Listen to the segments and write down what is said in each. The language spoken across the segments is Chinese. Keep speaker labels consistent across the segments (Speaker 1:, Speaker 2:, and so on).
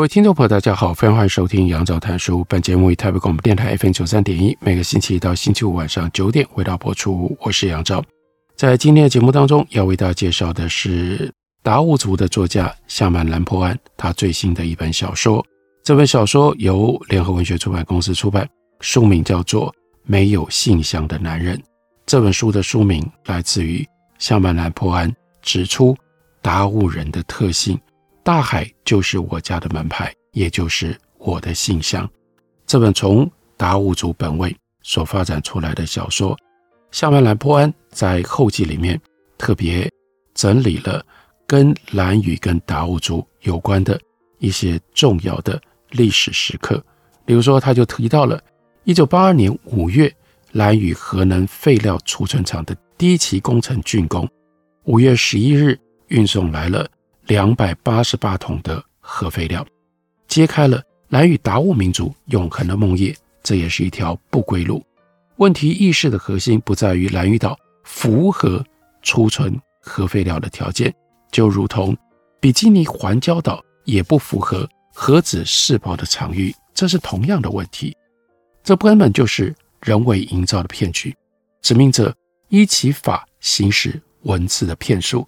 Speaker 1: 各位听众朋友，大家好，非常欢迎收听杨照谈书。本节目以台北广播电台 FM 九三点一，每个星期一到星期五晚上九点为大家播出。我是杨照，在今天的节目当中，要为大家介绍的是达悟族的作家夏曼蓝波安他最新的一本小说。这本小说由联合文学出版公司出版，书名叫做《没有信箱的男人》。这本书的书名来自于夏曼蓝波安指出达悟人的特性。大海就是我家的门派，也就是我的信箱。这本从达悟族本位所发展出来的小说，夏曼兰波安在后记里面特别整理了跟兰屿跟达悟族有关的一些重要的历史时刻。比如说，他就提到了一九八二年五月，兰屿核能废料储存厂的第一期工程竣工，五月十一日运送来了。两百八十八桶的核废料，揭开了蓝屿达悟民族永恒的梦魇。这也是一条不归路。问题意识的核心不在于蓝屿岛符合储存核废料的条件，就如同比基尼环礁岛也不符合核子试爆的场域，这是同样的问题。这根本就是人为营造的骗局。殖民者依其法行使文字的骗术。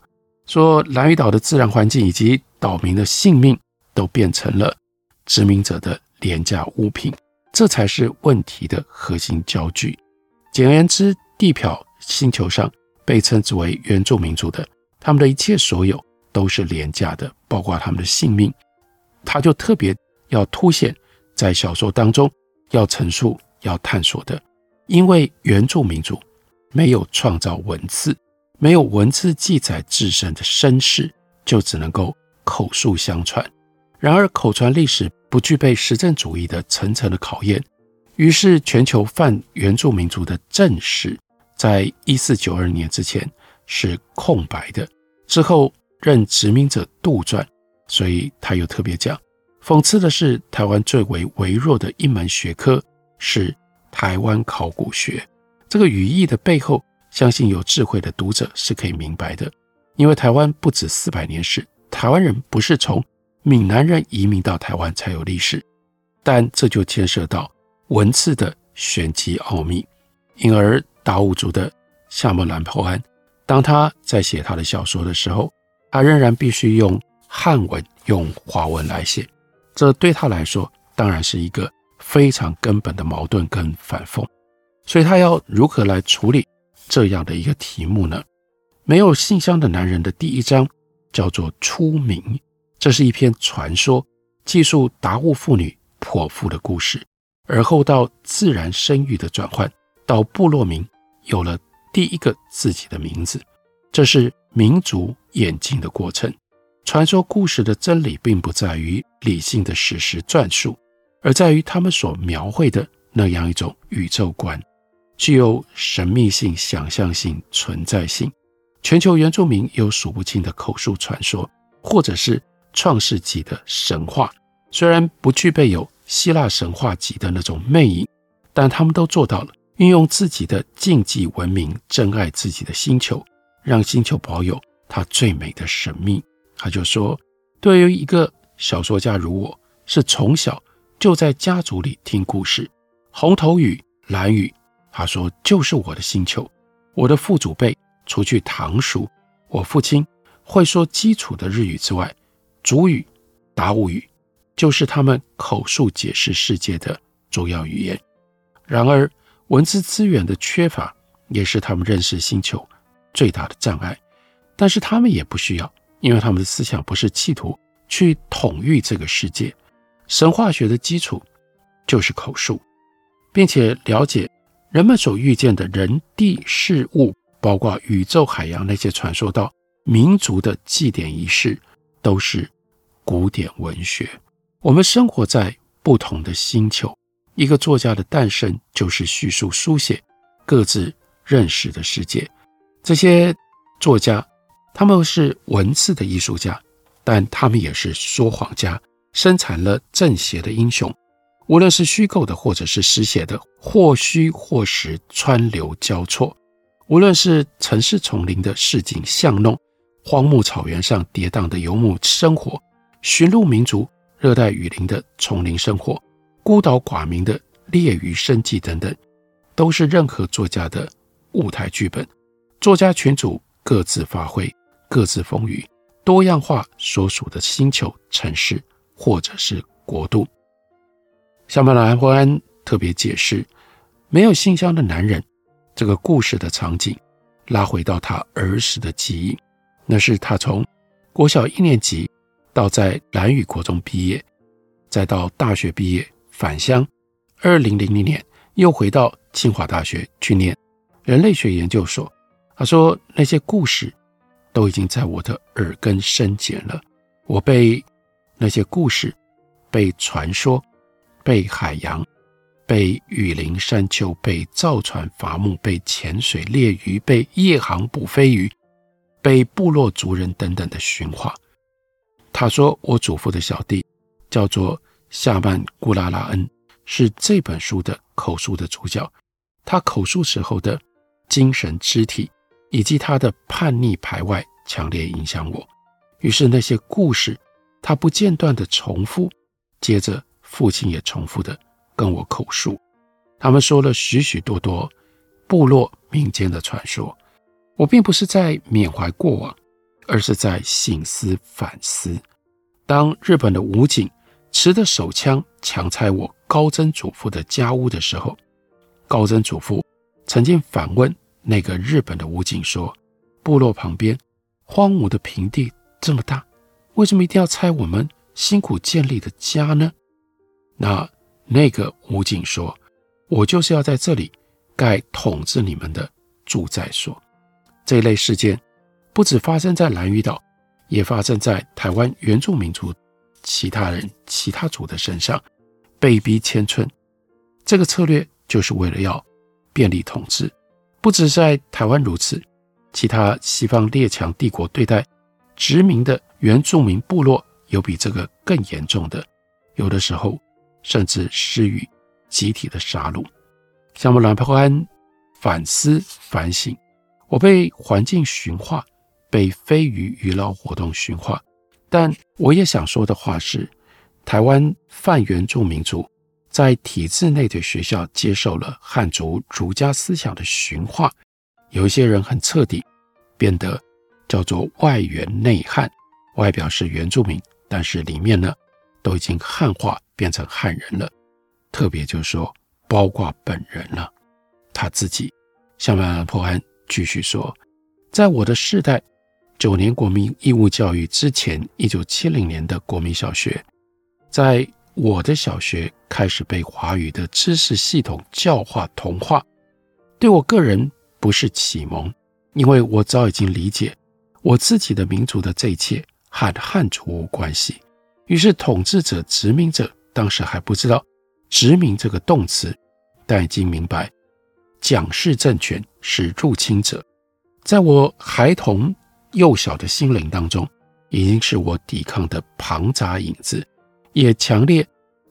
Speaker 1: 说蓝屿岛的自然环境以及岛民的性命都变成了殖民者的廉价物品，这才是问题的核心焦距。简而言之，地表星球上被称之为原住民族的，他们的一切所有都是廉价的，包括他们的性命。他就特别要凸显在小说当中要陈述、要探索的，因为原住民族没有创造文字。没有文字记载自身的身世，就只能够口述相传。然而，口传历史不具备实证主义的层层的考验，于是全球泛原住民族的正史，在一四九二年之前是空白的。之后任殖民者杜撰，所以他又特别讲，讽刺的是，台湾最为微弱的一门学科是台湾考古学。这个语义的背后。相信有智慧的读者是可以明白的，因为台湾不止四百年史，台湾人不是从闽南人移民到台湾才有历史，但这就牵涉到文字的玄机奥秘，因而达悟族的夏曼蓝波安，当他在写他的小说的时候，他仍然必须用汉文、用华文来写，这对他来说当然是一个非常根本的矛盾跟反讽，所以他要如何来处理？这样的一个题目呢，没有信箱的男人的第一章叫做《出名》，这是一篇传说，记述达悟妇女剖腹的故事，而后到自然生育的转换，到部落民有了第一个自己的名字，这是民族演进的过程。传说故事的真理并不在于理性的史实转述，而在于他们所描绘的那样一种宇宙观。具有神秘性、想象性、存在性。全球原住民有数不清的口述传说，或者是创世纪的神话。虽然不具备有希腊神话级的那种魅影，但他们都做到了运用自己的禁忌文明，珍爱自己的星球，让星球保有它最美的神秘。他就说，对于一个小说家如我，是从小就在家族里听故事，红头语、蓝语。他说：“就是我的星球，我的父祖辈除去堂叔，我父亲会说基础的日语之外，主语、达悟语就是他们口述解释世界的主要语言。然而，文字资源的缺乏也是他们认识星球最大的障碍。但是他们也不需要，因为他们的思想不是企图去统御这个世界。神话学的基础就是口述，并且了解。”人们所遇见的人、地、事物，包括宇宙、海洋那些传说到民族的祭典仪式都是古典文学。我们生活在不同的星球，一个作家的诞生就是叙述、书写各自认识的世界。这些作家，他们是文字的艺术家，但他们也是说谎家，生产了正邪的英雄。无论是虚构的，或者是实写的，或虚或实，川流交错。无论是城市丛林的市井巷弄，荒木草原上跌宕的游牧生活，寻鹿民族热带雨林的丛林生活，孤岛寡民的猎鱼生计等等，都是任何作家的舞台剧本。作家群组各自发挥，各自风雨，多样化所属的星球、城市或者是国度。夏目南博安特别解释，没有信箱的男人这个故事的场景，拉回到他儿时的记忆，那是他从国小一年级到在兰屿国中毕业，再到大学毕业返乡，二零零零年又回到清华大学去念人类学研究所。他说那些故事都已经在我的耳根深茧了，我被那些故事，被传说。被海洋，被雨林山丘，被造船伐木，被潜水猎鱼，被夜航捕飞鱼，被部落族人等等的驯化。他说，我祖父的小弟叫做夏曼古拉拉恩，是这本书的口述的主角。他口述时候的精神肢体，以及他的叛逆排外，强烈影响我。于是那些故事，他不间断的重复，接着。父亲也重复地跟我口述，他们说了许许多多部落民间的传说。我并不是在缅怀过往，而是在醒思反思。当日本的武警持着手枪强拆我高曾祖父的家屋的时候，高曾祖父曾经反问那个日本的武警说：“部落旁边荒芜的平地这么大，为什么一定要拆我们辛苦建立的家呢？”那那个武警说：“我就是要在这里盖统治你们的住在所。”这一类事件不止发生在兰屿岛，也发生在台湾原住民族其他人、其他族的身上。被逼迁村，这个策略就是为了要便利统治。不止在台湾如此，其他西方列强帝国对待殖民的原住民部落有比这个更严重的，有的时候。甚至施予集体的杀戮。夏目南博安反思反省，我被环境驯化，被非遗渔捞活动驯化。但我也想说的话是，台湾泛原住民族在体制内的学校接受了汉族儒家思想的驯化，有一些人很彻底，变得叫做外原内汉，外表是原住民，但是里面呢，都已经汉化。变成汉人了，特别就是说，包括本人了，他自己。夏目南博安继续说，在我的世代，九年国民义务教育之前，一九七零年的国民小学，在我的小学开始被华语的知识系统教化同化，对我个人不是启蒙，因为我早已经理解我自己的民族的这一切和汉族无关系。于是统治者、殖民者。当时还不知道“殖民”这个动词，但已经明白蒋氏政权是入侵者。在我孩童幼小的心灵当中，已经是我抵抗的庞杂影子，也强烈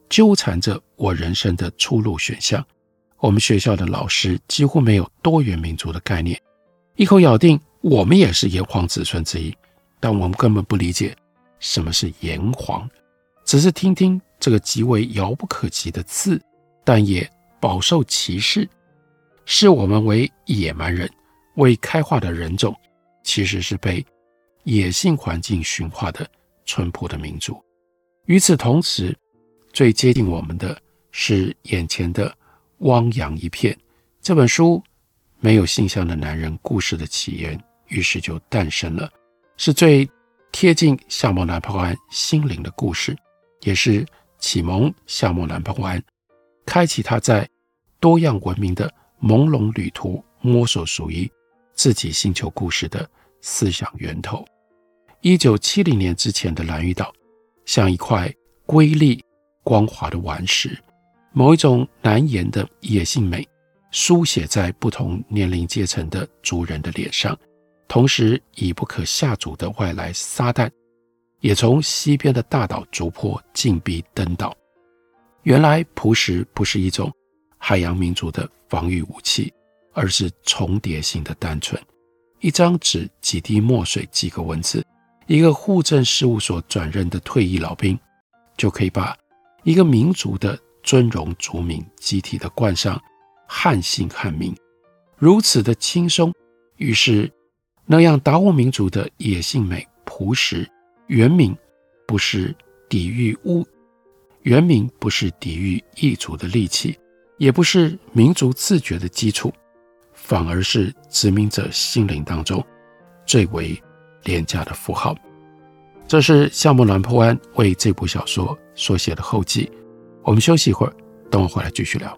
Speaker 1: 纠缠着我人生的出路选项。我们学校的老师几乎没有多元民族的概念，一口咬定我们也是炎黄子孙之一，但我们根本不理解什么是炎黄，只是听听。这个极为遥不可及的字，但也饱受歧视，视我们为野蛮人、未开化的人种，其实是被野性环境驯化的淳朴的民族。与此同时，最接近我们的是眼前的汪洋一片。这本书没有性向的男人故事的起源，于是就诞生了，是最贴近夏目南博安心灵的故事，也是。启蒙夏目南博安，开启他在多样文明的朦胧旅途，摸索属于自己星球故事的思想源头。一九七零年之前的兰屿岛，像一块瑰丽光滑的顽石，某一种难言的野性美，书写在不同年龄阶层的族人的脸上。同时，以不可下足的外来撒旦，也从西边的大岛逐坡进逼登岛。原来，砵石不是一种海洋民族的防御武器，而是重叠性的单纯。一张纸、几滴墨水、几个文字，一个户政事务所转任的退役老兵，就可以把一个民族的尊荣族名集体的冠上汉姓汉名，如此的轻松。于是。那样达悟民族的野性美，朴实原名不是抵御污，原名不是抵御异族的利器，也不是民族自觉的基础，反而是殖民者心灵当中最为廉价的符号。这是夏目兰坡安为这部小说所写的后记。我们休息一会儿，等我回来继续聊。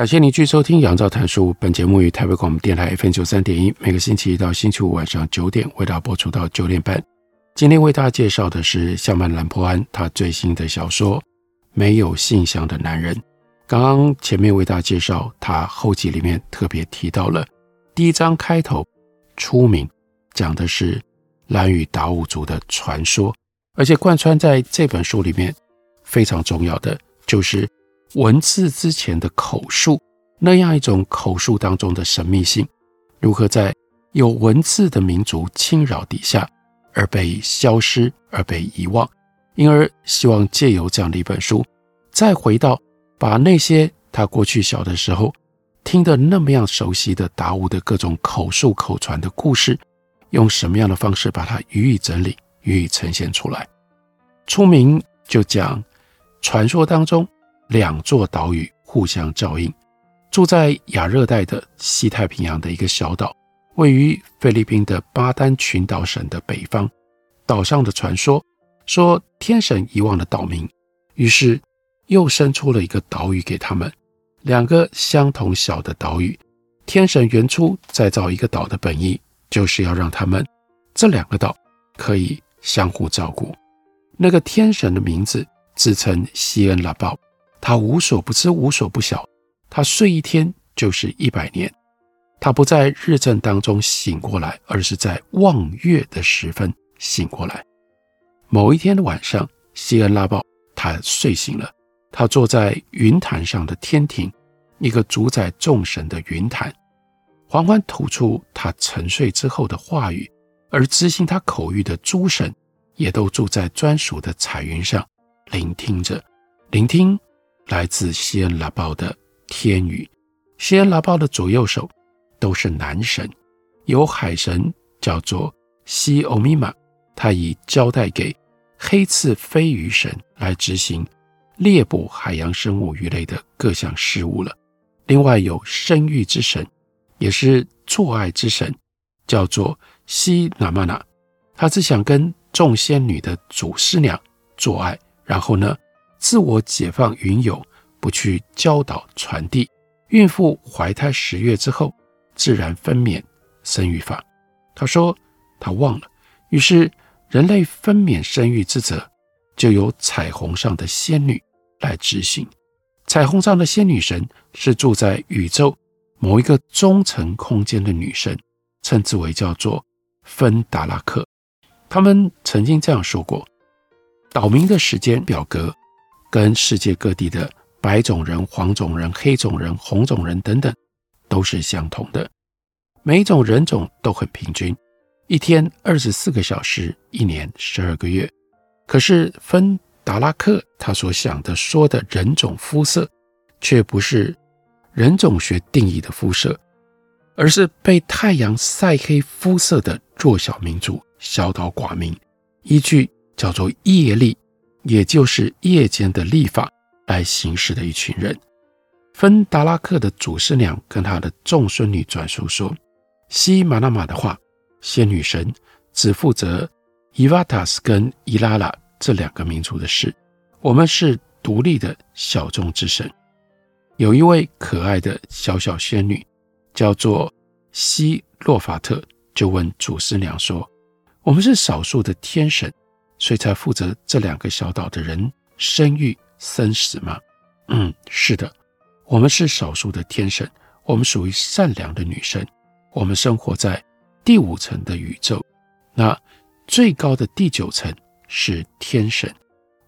Speaker 1: 感谢您继续收听《杨照谈书》。本节目于台北广播电台 FM 九三点一，每个星期一到星期五晚上九点为大家播出到九点半。今天为大家介绍的是夏目蓝坡安他最新的小说《没有信箱的男人》。刚刚前面为大家介绍他后记里面特别提到了第一章开头出名，讲的是兰屿达悟族的传说，而且贯穿在这本书里面非常重要的就是。文字之前的口述，那样一种口述当中的神秘性，如何在有文字的民族侵扰底下而被消失、而被遗忘？因而希望借由这样的一本书，再回到把那些他过去小的时候听得那么样熟悉的达悟的各种口述口传的故事，用什么样的方式把它予以整理、予以呈现出来？出名就讲传说当中。两座岛屿互相照应，住在亚热带的西太平洋的一个小岛，位于菲律宾的巴丹群岛省的北方。岛上的传说说天神遗忘了岛民，于是又生出了一个岛屿给他们。两个相同小的岛屿，天神原初再造一个岛的本意，就是要让他们这两个岛可以相互照顾。那个天神的名字自称西恩拉鲍。他无所不知，无所不晓。他睡一天就是一百年。他不在日正当中醒过来，而是在望月的时分醒过来。某一天的晚上，西恩拉报他睡醒了。他坐在云坛上的天庭，一个主宰众神的云坛，缓缓吐出他沉睡之后的话语，而执行他口谕的诸神也都住在专属的彩云上，聆听着，聆听。来自西恩拉鲍的天语，锡恩拉包的左右手都是男神，有海神叫做西欧米玛，他已交代给黑刺飞鱼神来执行猎捕海洋生物鱼类的各项事务了。另外有生育之神，也是做爱之神，叫做西那玛那，他只想跟众仙女的祖师娘做爱，然后呢，自我解放云游，不去教导传递。孕妇怀胎十月之后，自然分娩生育法。他说他忘了，于是人类分娩生育之责，就由彩虹上的仙女来执行。彩虹上的仙女神是住在宇宙某一个中层空间的女神，称之为叫做芬达拉克。他们曾经这样说过：岛民的时间表格跟世界各地的白种人、黄种人、黑种人、红种人等等都是相同的，每种人种都很平均，一天二十四个小时，一年十二个月。可是芬达拉克他所想的说的人种肤色，却不是人种学定义的肤色，而是被太阳晒黑肤色的弱小民族、小岛寡民，依据叫做业力，也就是夜间的立法来行事的一群人。芬达拉克的祖师娘跟他的众孙女转述说：西玛那玛的话，仙女神只负责伊瓦塔斯跟伊拉拉。这两个民族的事，我们是独立的小众之神。有一位可爱的小小仙女，叫做西洛法特，就问祖师娘说：“我们是少数的天神，所以才负责这两个小岛的人生育生死吗？”“嗯，是的，我们是少数的天神，我们属于善良的女神，我们生活在第五层的宇宙，那最高的第九层。”是天神，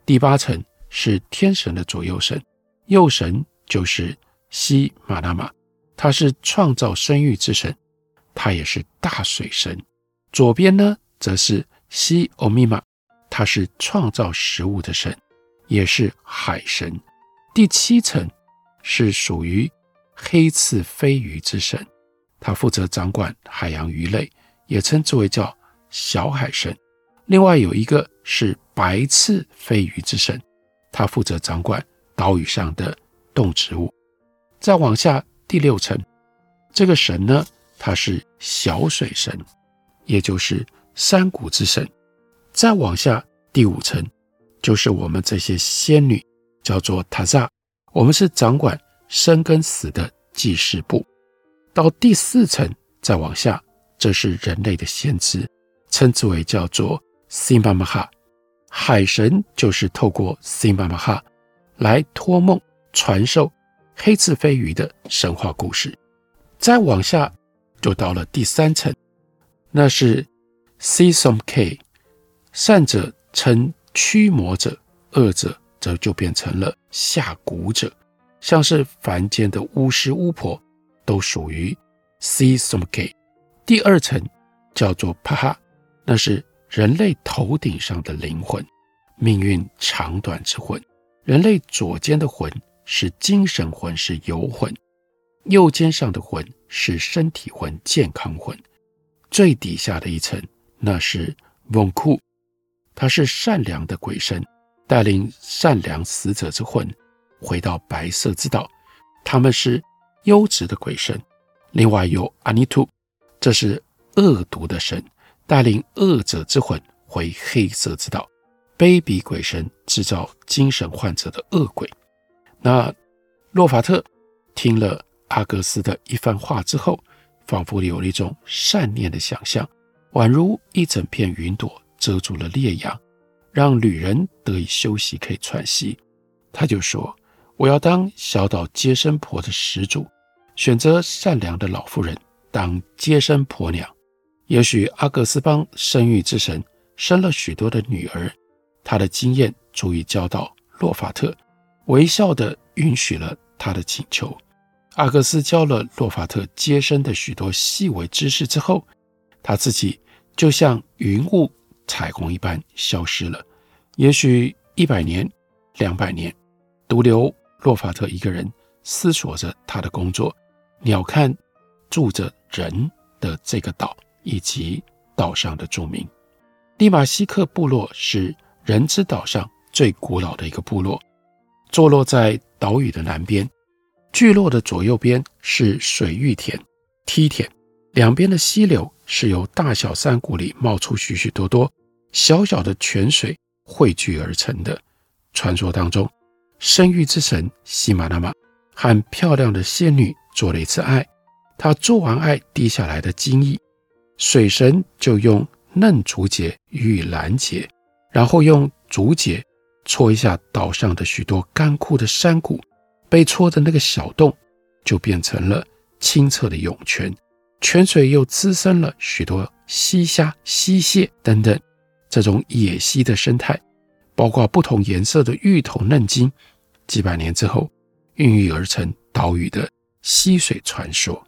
Speaker 1: 第八层是天神的左右神，右神就是西玛那玛，他是创造生育之神，他也是大水神。左边呢，则是西欧米玛，他是创造食物的神，也是海神。第七层是属于黑刺飞鱼之神，他负责掌管海洋鱼类，也称之为叫小海神。另外有一个是白刺飞鱼之神，他负责掌管岛屿上的动植物。再往下第六层，这个神呢，他是小水神，也就是山谷之神。再往下第五层，就是我们这些仙女，叫做塔萨，我们是掌管生跟死的祭祀部。到第四层再往下，这是人类的先知，称之为叫做。西玛玛哈，海神就是透过西玛玛哈来托梦传授黑刺飞鱼的神话故事。再往下就到了第三层，那是西松 K，善者称驱魔者，恶者则就变成了下蛊者，像是凡间的巫师巫婆都属于西松 K。第二层叫做帕哈，那是。人类头顶上的灵魂，命运长短之魂。人类左肩的魂是精神魂，是游魂；右肩上的魂是身体魂，健康魂。最底下的一层，那是翁库，他是善良的鬼神，带领善良死者之魂回到白色之岛。他们是优质的鬼神。另外有阿尼图，这是恶毒的神。带领恶者之魂回黑色之岛，卑鄙鬼神制造精神患者的恶鬼。那洛法特听了阿格斯的一番话之后，仿佛有了一种善念的想象，宛如一整片云朵遮住了烈阳，让旅人得以休息，可以喘息。他就说：“我要当小岛接生婆的始祖，选择善良的老妇人当接生婆娘。”也许阿格斯邦生育之神生了许多的女儿，他的经验足以教导洛法特，微笑地允许了他的请求。阿格斯教了洛法特接生的许多细微知识之后，他自己就像云雾、彩虹一般消失了。也许一百年、两百年，独留洛法特一个人思索着他的工作，鸟瞰住着人的这个岛以及岛上的住民。利马西克部落是人之岛上最古老的一个部落，坐落在岛屿的南边。聚落的左右边是水域田、梯田，两边的溪流是由大小山谷里冒出许许多多小小的泉水汇聚而成的。传说当中，生育之神西玛那玛和漂亮的仙女做了一次爱，他做完爱滴下来的精液，水神就用嫩竹节予以拦截，然后用竹节戳一下岛上的许多干枯的山谷，被戳的那个小洞就变成了清澈的涌泉，泉水又滋生了许多溪虾、溪蟹等等这种野溪的生态，包括不同颜色的芋头嫩茎，几百年之后孕育而成岛屿的溪水传说。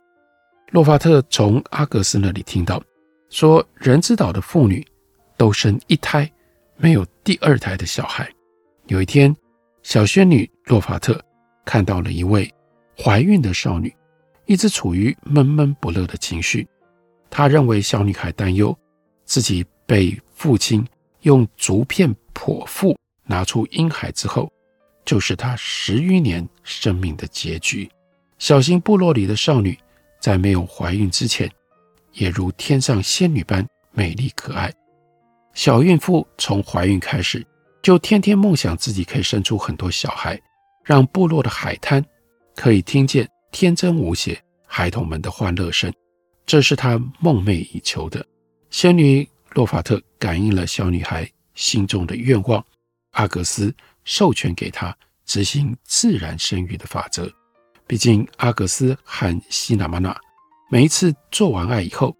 Speaker 1: 洛法特从阿格斯那里听到。说人之岛的妇女都生一胎，没有第二胎的小孩。有一天，小仙女洛法特看到了一位怀孕的少女，一直处于闷闷不乐的情绪。她认为小女孩担忧自己被父亲用竹片剖腹拿出婴孩之后，就是她十余年生命的结局。小型部落里的少女在没有怀孕之前，也如天上仙女般美丽可爱。小孕妇从怀孕开始，就天天梦想自己可以生出很多小孩，让部落的海滩可以听见天真无邪孩童们的欢乐声。这是他梦寐以求的。仙女洛法特感应了小女孩心中的愿望，阿格斯授权给她执行自然生育的法则。毕竟阿格斯和西那玛娜。每一次做完爱以后，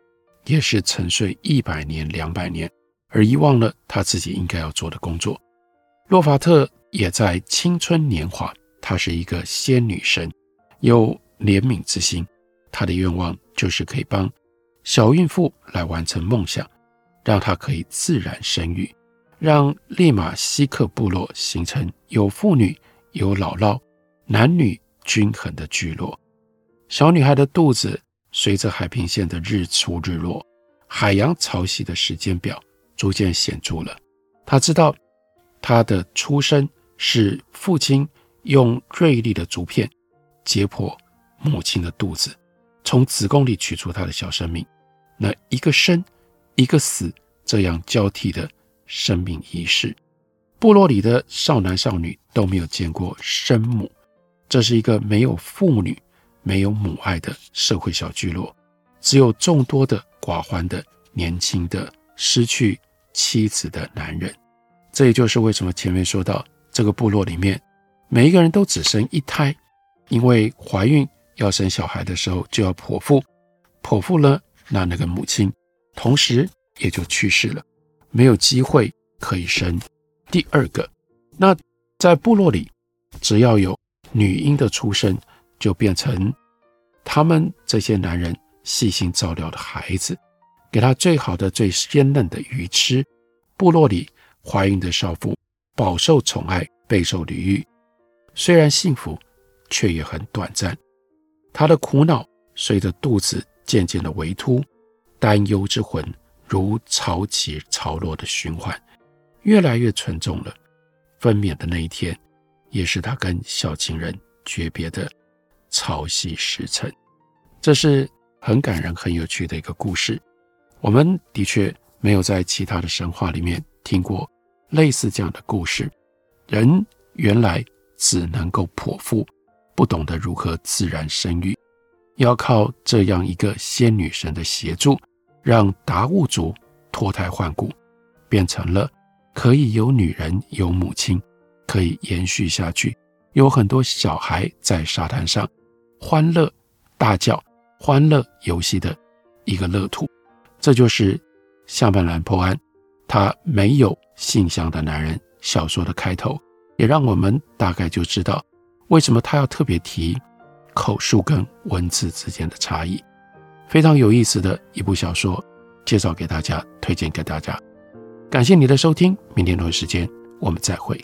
Speaker 1: 也是沉睡一百年、两百年，而遗忘了他自己应该要做的工作。洛法特也在青春年华，她是一个仙女神，有怜悯之心。他的愿望就是可以帮小孕妇来完成梦想，让她可以自然生育，让利马西克部落形成有妇女、有姥姥、男女均衡的聚落。小女孩的肚子。随着海平线的日出日落，海洋潮汐的时间表逐渐显著了。他知道，他的出生是父亲用锐利的竹片解剖母亲的肚子，从子宫里取出他的小生命。那一个生，一个死，这样交替的生命仪式，部落里的少男少女都没有见过生母。这是一个没有妇女。没有母爱的社会小聚落，只有众多的寡欢的年轻的失去妻子的男人。这也就是为什么前面说到这个部落里面，每一个人都只生一胎，因为怀孕要生小孩的时候就要剖腹，剖腹了，那那个母亲同时也就去世了，没有机会可以生第二个。那在部落里，只要有女婴的出生。就变成他们这些男人细心照料的孩子，给他最好的、最鲜嫩的鱼吃。部落里怀孕的少妇饱受宠爱，备受礼遇，虽然幸福，却也很短暂。他的苦恼随着肚子渐渐的微凸，担忧之魂如潮起潮落的循环，越来越沉重了。分娩的那一天，也是他跟小情人诀别的。潮汐时辰，这是很感人、很有趣的一个故事。我们的确没有在其他的神话里面听过类似这样的故事。人原来只能够剖腹，不懂得如何自然生育，要靠这样一个仙女神的协助，让达悟族脱胎换骨，变成了可以有女人、有母亲，可以延续下去，有很多小孩在沙滩上。欢乐大叫、欢乐游戏的一个乐土，这就是夏曼兰波安他没有性向的男人小说的开头，也让我们大概就知道为什么他要特别提口述跟文字之间的差异。非常有意思的一部小说，介绍给大家，推荐给大家。感谢你的收听，明天同一时间我们再会。